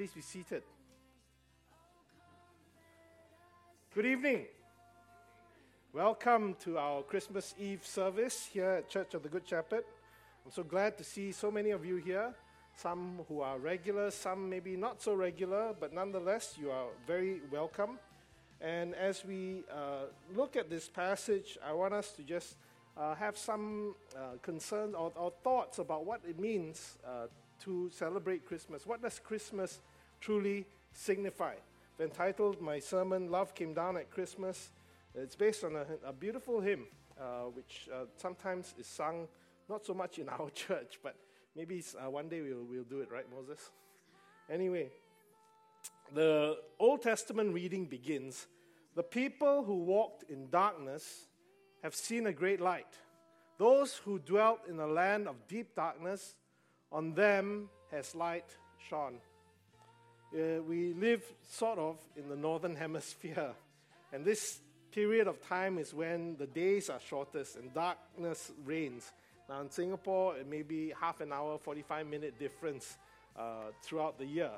Please be seated. Good evening. Welcome to our Christmas Eve service here at Church of the Good Shepherd. I'm so glad to see so many of you here. Some who are regular, some maybe not so regular, but nonetheless, you are very welcome. And as we uh, look at this passage, I want us to just uh, have some uh, concerns or, or, thoughts about what it means uh, to celebrate Christmas. What does Christmas truly signify? I've entitled my sermon, Love Came Down at Christmas. It's based on a, a beautiful hymn, uh, which uh, sometimes is sung not so much in our church, but maybe uh, one day we'll, we'll do it, right, Moses? Anyway, the Old Testament reading begins The people who walked in darkness have seen a great light. Those who dwelt in a land of deep darkness, on them has light shone. Uh, we live sort of in the northern hemisphere, and this period of time is when the days are shortest and darkness reigns. Now, in Singapore, it may be half an hour, 45 minute difference uh, throughout the year.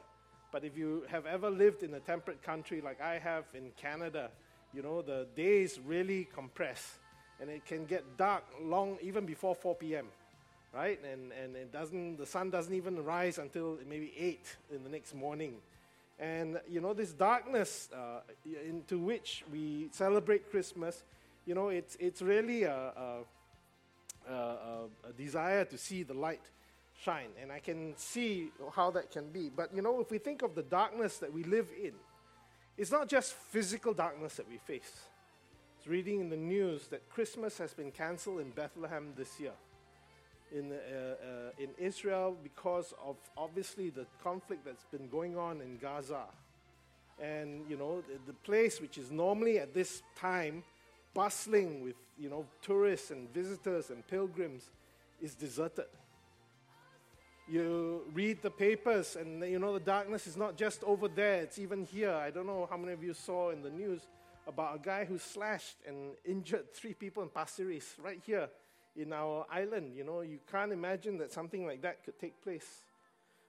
But if you have ever lived in a temperate country like I have in Canada, you know, the days really compress and it can get dark long even before 4 p.m right? And, and it doesn't the sun doesn't even rise until maybe 8 in the next morning. And you know this darkness uh, into which we celebrate christmas you know it's, it's really a, a, a, a desire to see the light shine. And i can see how that can be. But you know if we think of the darkness that we live in it's not just physical darkness that we face. It's reading in the news that Christmas has been cancelled in Bethlehem this year. In, uh, uh, in Israel, because of obviously the conflict that's been going on in Gaza. And, you know, the, the place which is normally at this time bustling with, you know, tourists and visitors and pilgrims is deserted. You read the papers, and you know the darkness is not just over there, it's even here. I don't know how many of you saw in the news about a guy who slashed and injured three people in Pasir Ris, right here in our island. You know, you can't imagine that something like that could take place.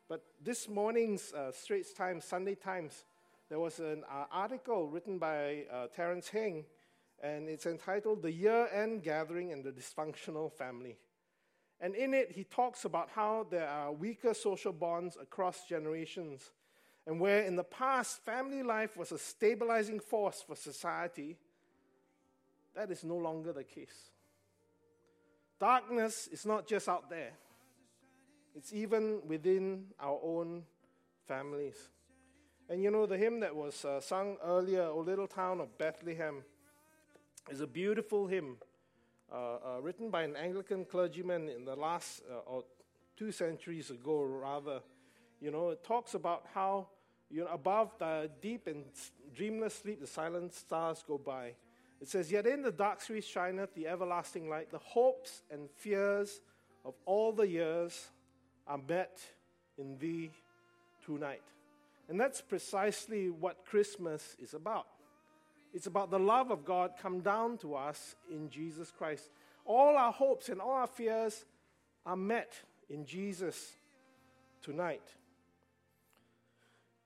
But this morning's uh, Straits Times, Sunday Times, there was an uh, article written by uh, Terence Heng, and it's entitled The Year End Gathering and the Dysfunctional Family. And in it, he talks about how there are weaker social bonds across generations and where in the past family life was a stabilizing force for society, that is no longer the case. Darkness is not just out there, it's even within our own families. And you know, the hymn that was uh, sung earlier, O Little Town of Bethlehem, is a beautiful hymn uh, uh, written by an Anglican clergyman in the last, uh, or two centuries ago, rather. You know, it talks about how you know, above the deep and dreamless sleep, the silent stars go by. It says, Yet in the dark streets shineth the everlasting light. The hopes and fears of all the years are met in thee tonight. And that's precisely what Christmas is about. It's about the love of God come down to us in Jesus Christ. All our hopes and all our fears are met in Jesus tonight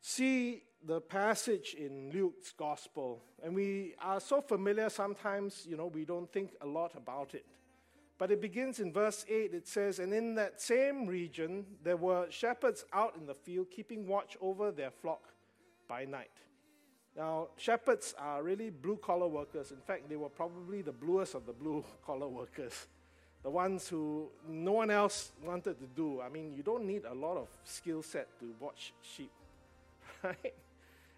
see the passage in Luke's gospel, and we are so familiar sometimes, you know, we don't think a lot about it. But it begins in verse 8. It says, And in that same region there were shepherds out in the field, keeping watch over their flock by night. Now, shepherds are really blue collar workers. In fact, they were probably the bluest of the blue collar workers. The ones who no one else wanted to do. I mean, you don't need a lot of skill set to watch sheep right?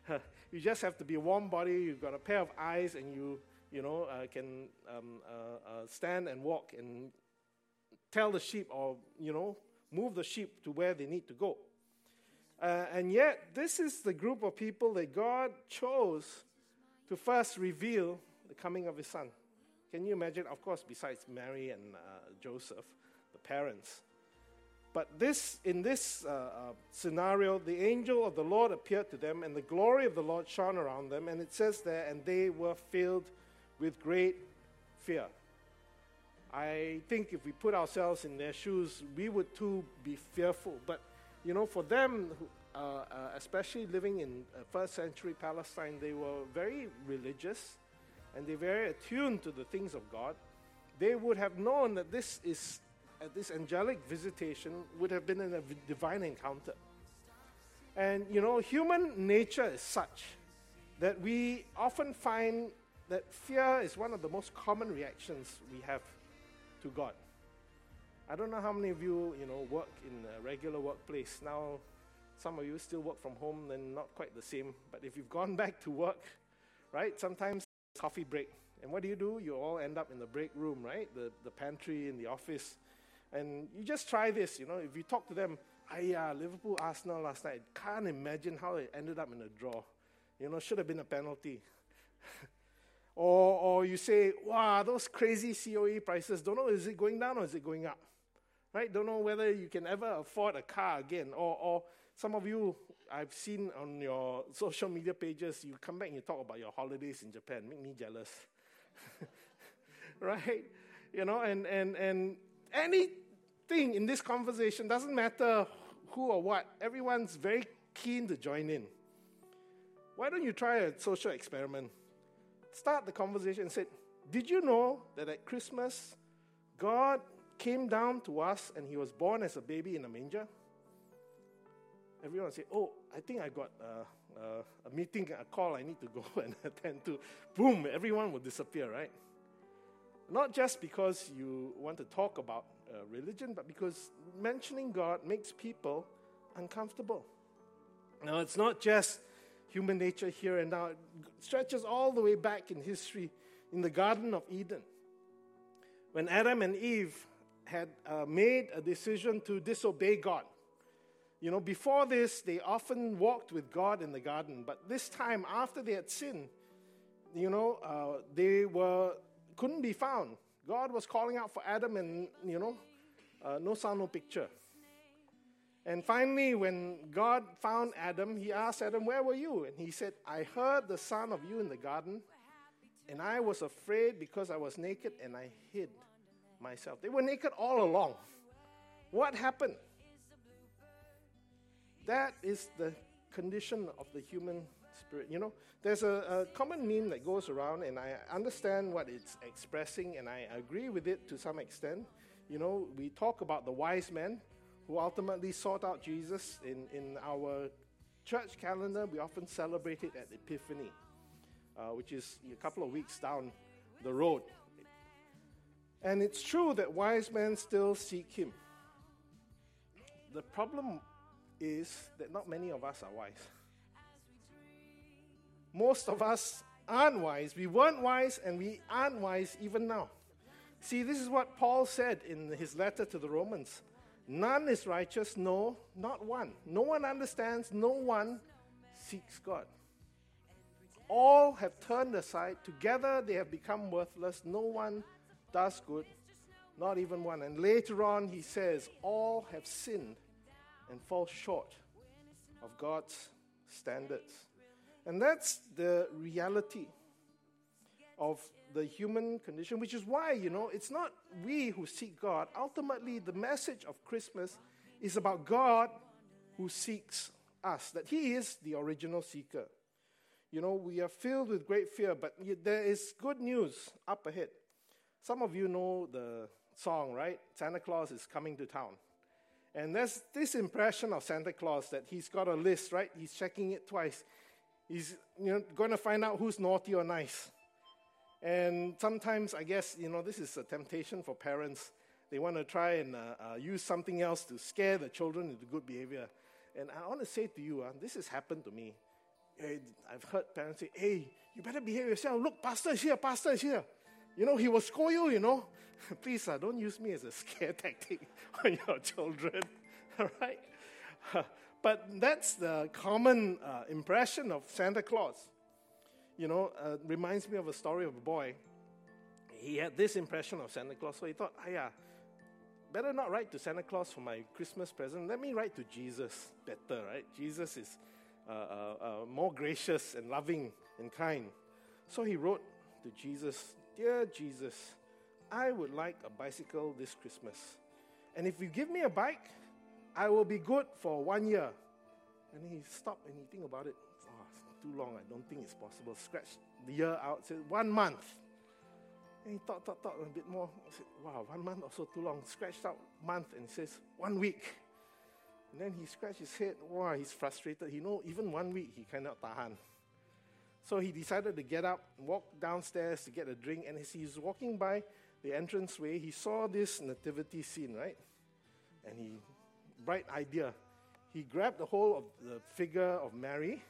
you just have to be a warm body, you've got a pair of eyes, and you, you know, uh, can um, uh, uh, stand and walk and tell the sheep or, you know, move the sheep to where they need to go. Uh, and yet, this is the group of people that God chose to first reveal the coming of his son. Can you imagine? Of course, besides Mary and uh, Joseph, the parents. But this, in this uh, uh, scenario, the angel of the Lord appeared to them, and the glory of the Lord shone around them. And it says there, and they were filled with great fear. I think if we put ourselves in their shoes, we would too be fearful. But, you know, for them, uh, uh, especially living in uh, first century Palestine, they were very religious and they were very attuned to the things of God. They would have known that this is uh, this angelic visitation would have been a divine encounter. And you know, human nature is such that we often find that fear is one of the most common reactions we have to God. I don't know how many of you, you know, work in a regular workplace. Now, some of you still work from home, then not quite the same. But if you've gone back to work, right, sometimes coffee break. And what do you do? You all end up in the break room, right? The, the pantry in the office. And you just try this, you know, if you talk to them, ah, yeah, Liverpool Arsenal last night, can't imagine how it ended up in a draw. You know, should have been a penalty. or, or you say, wow, those crazy COE prices, don't know, is it going down or is it going up? right? Don't know whether you can ever afford a car again. Or, or some of you, I've seen on your social media pages, you come back and you talk about your holidays in Japan. Make me jealous. right? You know, and, and, and anything in this conversation, doesn't matter who or what, everyone's very keen to join in. Why don't you try a social experiment? Start the conversation and say, Did you know that at Christmas, God came down to us and he was born as a baby in a manger, everyone say, Oh, I think I got a, a, a meeting, a call I need to go and attend to. Boom, everyone will disappear, right? Not just because you want to talk about uh, religion, but because mentioning God makes people uncomfortable. Now, it's not just human nature here and now, it stretches all the way back in history in the Garden of Eden. When Adam and Eve had uh, made a decision to disobey God. You know, before this, they often walked with God in the garden, but this time, after they had sinned, you know, uh, they were couldn't be found. God was calling out for Adam, and you know, uh, no sound, no picture. And finally, when God found Adam, he asked Adam, Where were you? And he said, I heard the sound of you in the garden, and I was afraid because I was naked and I hid myself. They were naked all along. What happened? That is the condition of the human spirit. You know, there's a, a, common meme that goes around, and I understand what it's expressing, and I agree with it to some extent. You know, we talk about the wise men who ultimately sought out Jesus. In, in our church calendar, we often celebrate it at Epiphany, uh, which is a couple of weeks down the road. And it's true that wise men still seek him. The problem is that not many of us are wise. Most of us aren't wise. We weren't wise and we aren't wise even now. See, this is what Paul said in his letter to the Romans None is righteous, no, not one. No one understands, no one seeks God. All have turned aside. Together they have become worthless. No one does good, not even one. And later on, he says, All have sinned and fall short of God's standards. And that's the reality of the human condition, which is why, you know, it's not we who seek God. Ultimately, the message of Christmas is about God who seeks us, that He is the original seeker. You know, we are filled with great fear, but there is good news up ahead. Some of you know the song, right? Santa Claus is coming to town. And there's this impression of Santa Claus that he's got a list, right? He's checking it twice. He's you know, going to find out who's naughty or nice. And sometimes, I guess, you know, this is a temptation for parents. They want to try and uh, uh, use something else to scare the children into good behavior. And I want to say to you, uh, this has happened to me. I've heard parents say, hey, you better behave yourself. Look, pastor is here, pastor is here. You know, he will scold you, you know. Please, uh, don't use me as a scare tactic on your children. All right? But that's the common uh, impression of Santa Claus. You know, uh, reminds me of a story of a boy. He had this impression of Santa Claus, so he thought, ah, yeah, better not write to Santa Claus for my Christmas present. Let me write to Jesus better, right? Jesus is uh, uh, uh more gracious and loving and kind. So he wrote to Jesus Dear Jesus, I would like a bicycle this Christmas. And if you give me a bike, I will be good for one year. And he stopped and he think about it. Oh, too long. I don't think it's possible. Scratch the year out. Said one month. And he thought, thought, thought a bit more. I said, wow, one month also too long. Scratched out month and says, one week. And then he scratched his head. Wow, he's frustrated. He know even one week he cannot tahan. So he decided to get up, walk downstairs to get a drink. And as he's walking by the entranceway, he saw this nativity scene, right? And he, bright idea. He grabbed the whole of the figure of Mary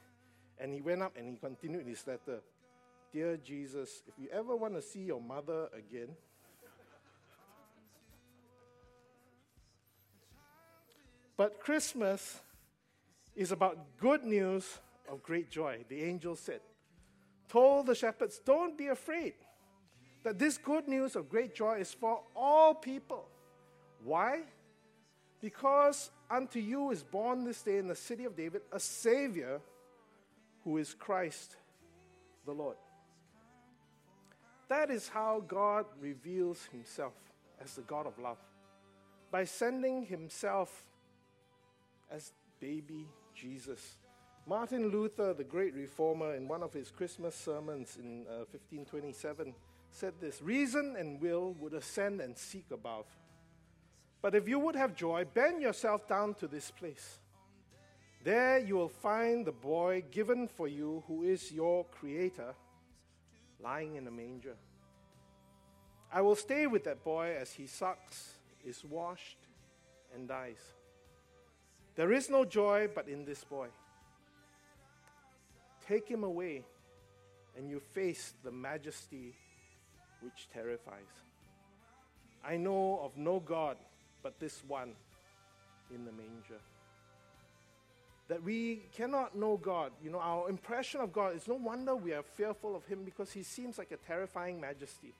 and he went up and he continued his letter. Dear Jesus, if you ever want to see your mother again, but Christmas is about good news of great joy, the angel said. Told the shepherds, Don't be afraid, that this good news of great joy is for all people. Why? Because unto you is born this day in the city of David a Savior who is Christ the Lord. That is how God reveals himself as the God of love by sending himself as baby Jesus. Martin Luther, the great reformer, in one of his Christmas sermons in uh, 1527, said this Reason and will would ascend and seek above. But if you would have joy, bend yourself down to this place. There you will find the boy given for you, who is your creator, lying in a manger. I will stay with that boy as he sucks, is washed, and dies. There is no joy but in this boy. Take him away, and you face the majesty which terrifies. I know of no God but this one in the manger that we cannot know God. You know, our impression of God, it's no wonder we are fearful of Him because He seems like a terrifying majesty.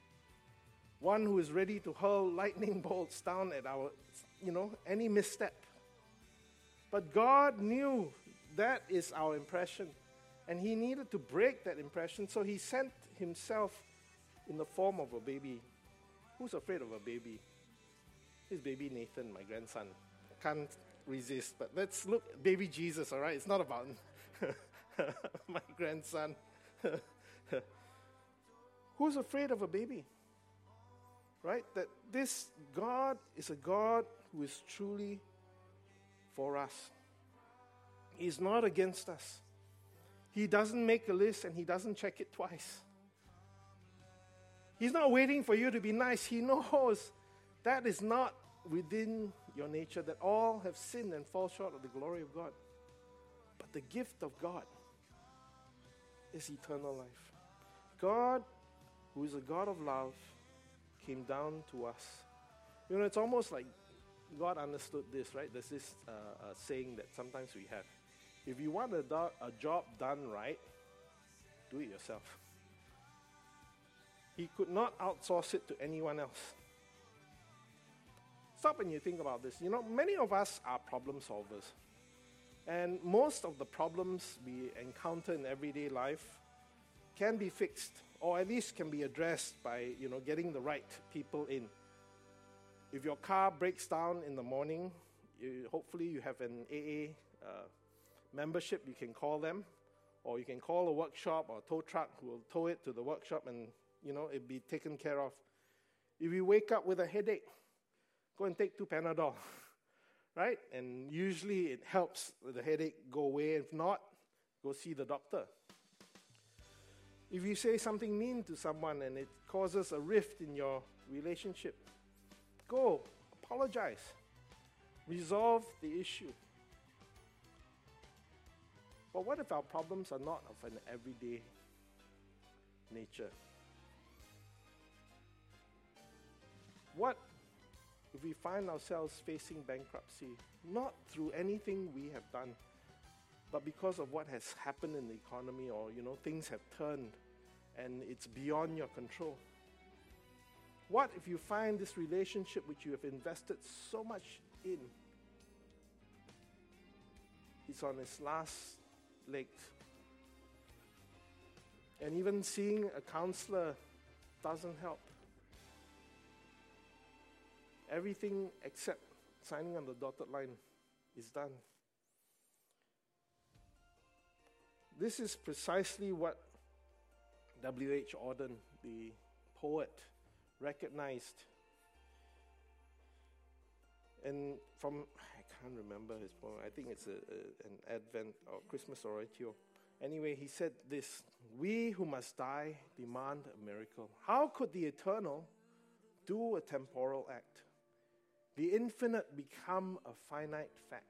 One who is ready to hurl lightning bolts down at our, you know, any misstep. But God knew that is our impression. And He needed to break that impression, so He sent Himself in the form of a baby. Who's afraid of a baby? His baby Nathan, my grandson. Can't resist. But let's look, baby Jesus, all right? It's not about my grandson. Who's afraid of a baby? Right? That this God is a God who is truly for us. He's not against us. He doesn't make a list and he doesn't check it twice. He's not waiting for you to be nice. He knows that is not within your nature that all have sinned and fall short of the glory of God. But the gift of God is eternal life. God, who is a God of love, came down to us. You know, it's almost like God understood this, right? There's this uh, uh, saying that sometimes we have. If you want a, do- a job done right, do it yourself. He could not outsource it to anyone else. Stop and you think about this. You know, many of us are problem solvers. And most of the problems we encounter in everyday life can be fixed or at least can be addressed by, you know, getting the right people in. If your car breaks down in the morning, you, hopefully you have an AA uh, membership, you can call them, or you can call a workshop or a tow truck who will tow it to the workshop and, you know, it be taken care of. If you wake up with a headache, go and take two Panadol, right? And usually it helps the headache go away. If not, go see the doctor. If you say something mean to someone and it causes a rift in your relationship, go, apologize, resolve the issue. But what if our problems are not of an everyday nature? What if we find ourselves facing bankruptcy, not through anything we have done, but because of what has happened in the economy or, you know, things have turned and it's beyond your control? What if you find this relationship which you have invested so much in is on its last legs? And even seeing a counselor doesn't help. Everything except signing on the dotted line is done. This is precisely what W.H. Auden, the poet, recognized. And from, I can't remember his poem, I think it's a, a, an Advent or Christmas oratio. Anyway, he said this We who must die demand a miracle. How could the eternal do a temporal act? The infinite become a finite fact.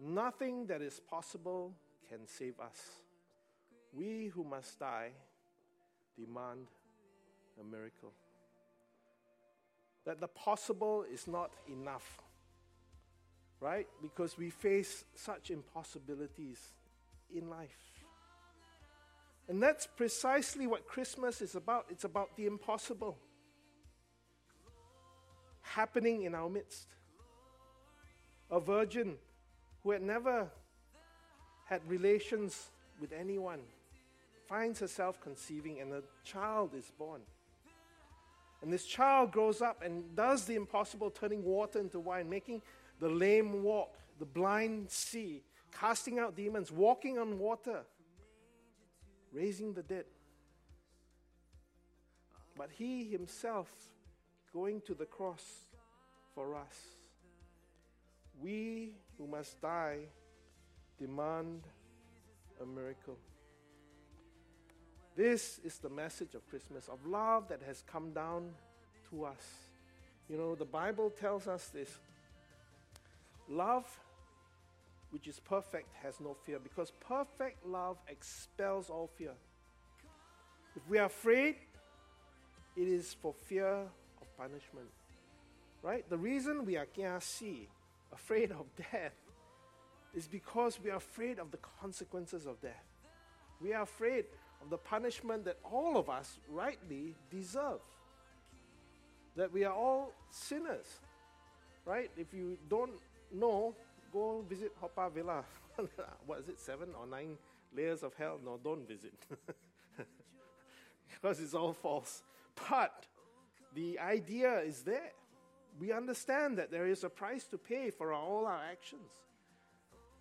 Nothing that is possible can save us. We who must die demand a miracle. That the possible is not enough, right? Because we face such impossibilities in life. And that's precisely what Christmas is about. It's about the impossible happening in our midst. A virgin who had never had relations with anyone finds herself conceiving, and a child is born. And this child grows up and does the impossible, turning water into wine, making the lame walk, the blind see, casting out demons, walking on water, raising the dead. But he himself going to the cross for us. We who must die demand a miracle. This is the message of Christmas, of love that has come down to us. You know, the Bible tells us this love which is perfect has no fear, because perfect love expels all fear. If we are afraid, it is for fear punishment. Right? The reason we are kiasi, afraid of death, is because we are afraid of the consequences of death. We are afraid of the punishment that all of us rightly deserve. That we are all sinners. Right? If you don't know, go visit Haw Par Villa. what is it, seven or nine layers of hell? No, don't visit. because it's all false. But the idea is there. We understand that there is a price to pay for all our actions.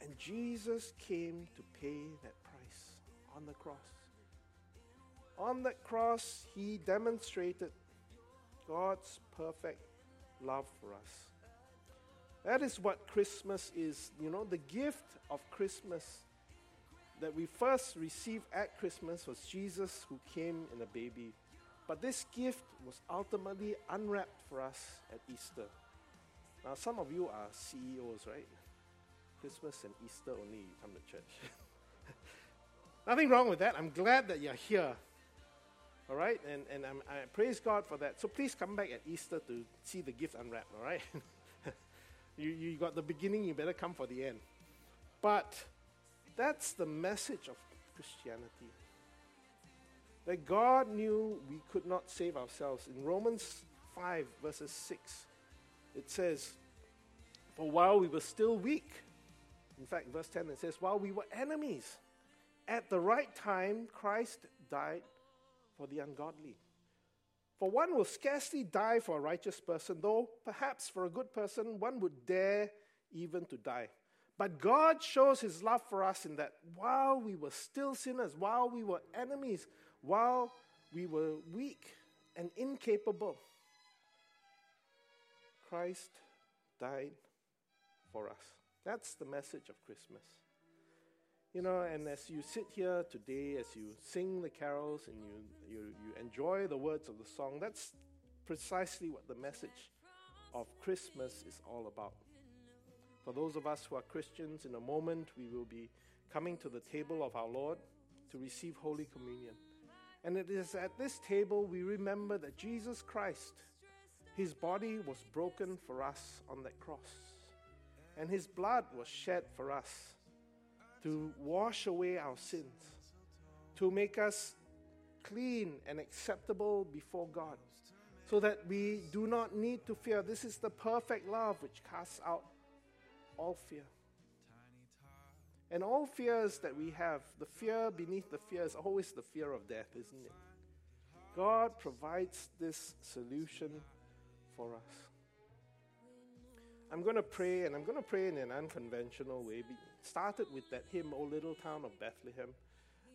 And Jesus came to pay that price on the cross. On that cross, he demonstrated God's perfect love for us. That is what Christmas is. You know, the gift of Christmas that we first received at Christmas was Jesus who came in a baby. But this gift was ultimately unwrapped for us at Easter. Now, some of you are CEOs, right? Christmas and Easter only you come to church. Nothing wrong with that. I'm glad that you're here. All right? And, and I'm, I praise God for that. So please come back at Easter to see the gift unwrapped, all right? You, you got the beginning, you better come for the end. But that's the message of Christianity. That God knew we could not save ourselves. In Romans 5, verses 6, it says, For while we were still weak, in fact, verse 10 it says, While we were enemies, at the right time, Christ died for the ungodly. For one will scarcely die for a righteous person, though perhaps for a good person one would dare even to die. But God shows his love for us in that while we were still sinners, while we were enemies, while we were weak and incapable, Christ died for us. That's the message of Christmas. You know, and as you sit here today, as you sing the carols and you, you, you enjoy the words of the song, that's precisely what the message of Christmas is all about. For those of us who are Christians, in a moment we will be coming to the table of our Lord to receive Holy Communion. And it is at this table we remember that Jesus Christ, his body was broken for us on that cross, and his blood was shed for us to wash away our sins, to make us clean and acceptable before God, so that we do not need to fear. This is the perfect love which casts out all fear. And all fears that we have, the fear beneath the fear is always the fear of death, isn't it? God provides this solution for us. I'm going to pray, and I'm going to pray in an unconventional way We started with that hymn, O Little Town of Bethlehem,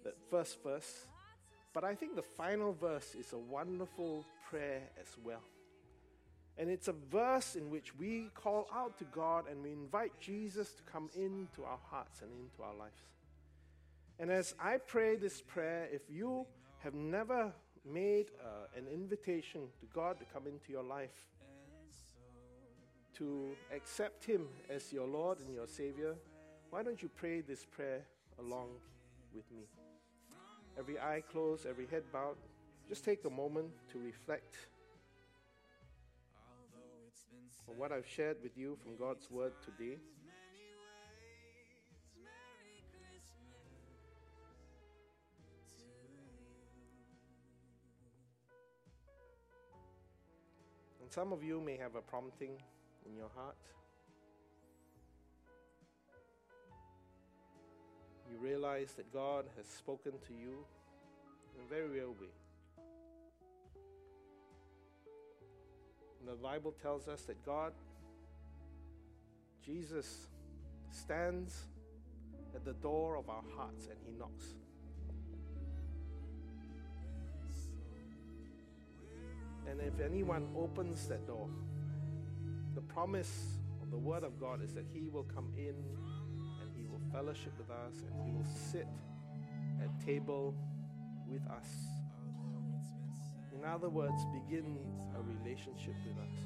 that first verse. But I think the final verse is a wonderful prayer as well. And it's a verse in which we call out to God and we invite Jesus to come into our hearts and into our lives. And as I pray this prayer, if you have never made uh, an invitation to God to come into your life, to accept Him as your Lord and your Savior, why don't you pray this prayer along with me? Every eye closed, every head bowed. Just take a moment to reflect on what I've shared with you from God's Word today. And some of you may have a prompting in your heart. You realize that God has spoken to you in a very real way. And the Bible tells us that God, Jesus, stands at the door of our hearts and He knocks. And if anyone opens that door, the promise of the Word of God is that He will come in and He will fellowship with us and He will sit at table with us. In other words, begin a relationship with us.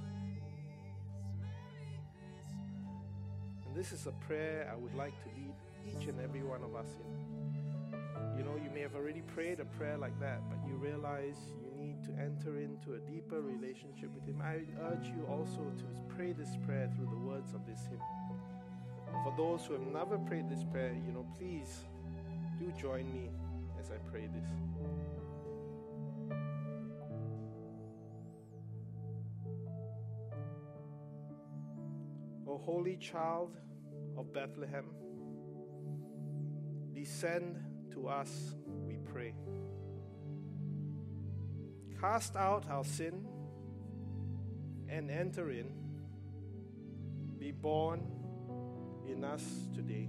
And this is a prayer I would like to lead each and every one of us in. You know, you may have already prayed a prayer like that, but you realize you need to enter into a deeper relationship with Him. I urge you also to pray this prayer through the words of this hymn. For those who have never prayed this prayer, you know, please do join me as I pray this. Holy child of Bethlehem, descend to us, we pray. Cast out our sin and enter in. Be born in us today.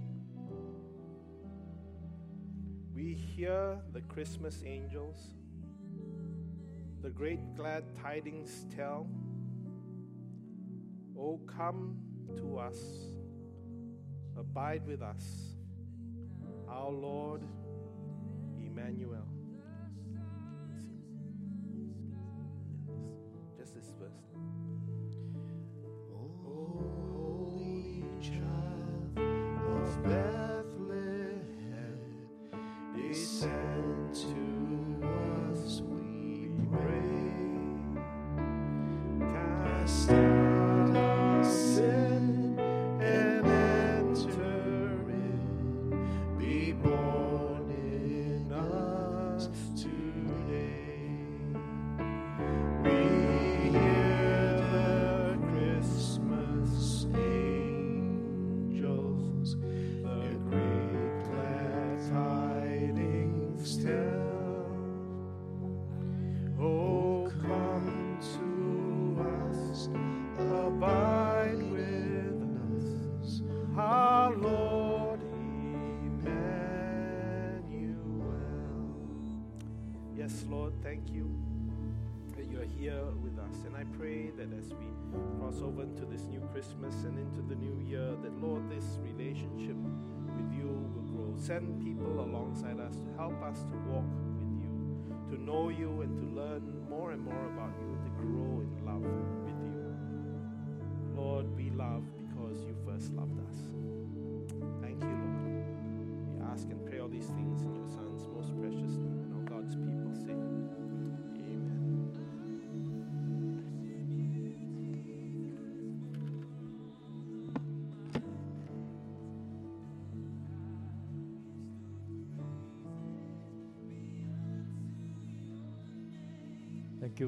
We hear the Christmas angels, the great glad tidings tell. Oh, come to us, abide with us, our Lord Emmanuel. here with us. And I pray that as we cross over into this new Christmas and into the new year, that Lord, this relationship with you will grow. Send people alongside us to help us to walk with you, to know you, and to learn more and more about you, to grow in love with you. Lord, we love because you first loved us. Thank you, Lord. We ask and pray all these things in your Son's most precious name, and all God's people say.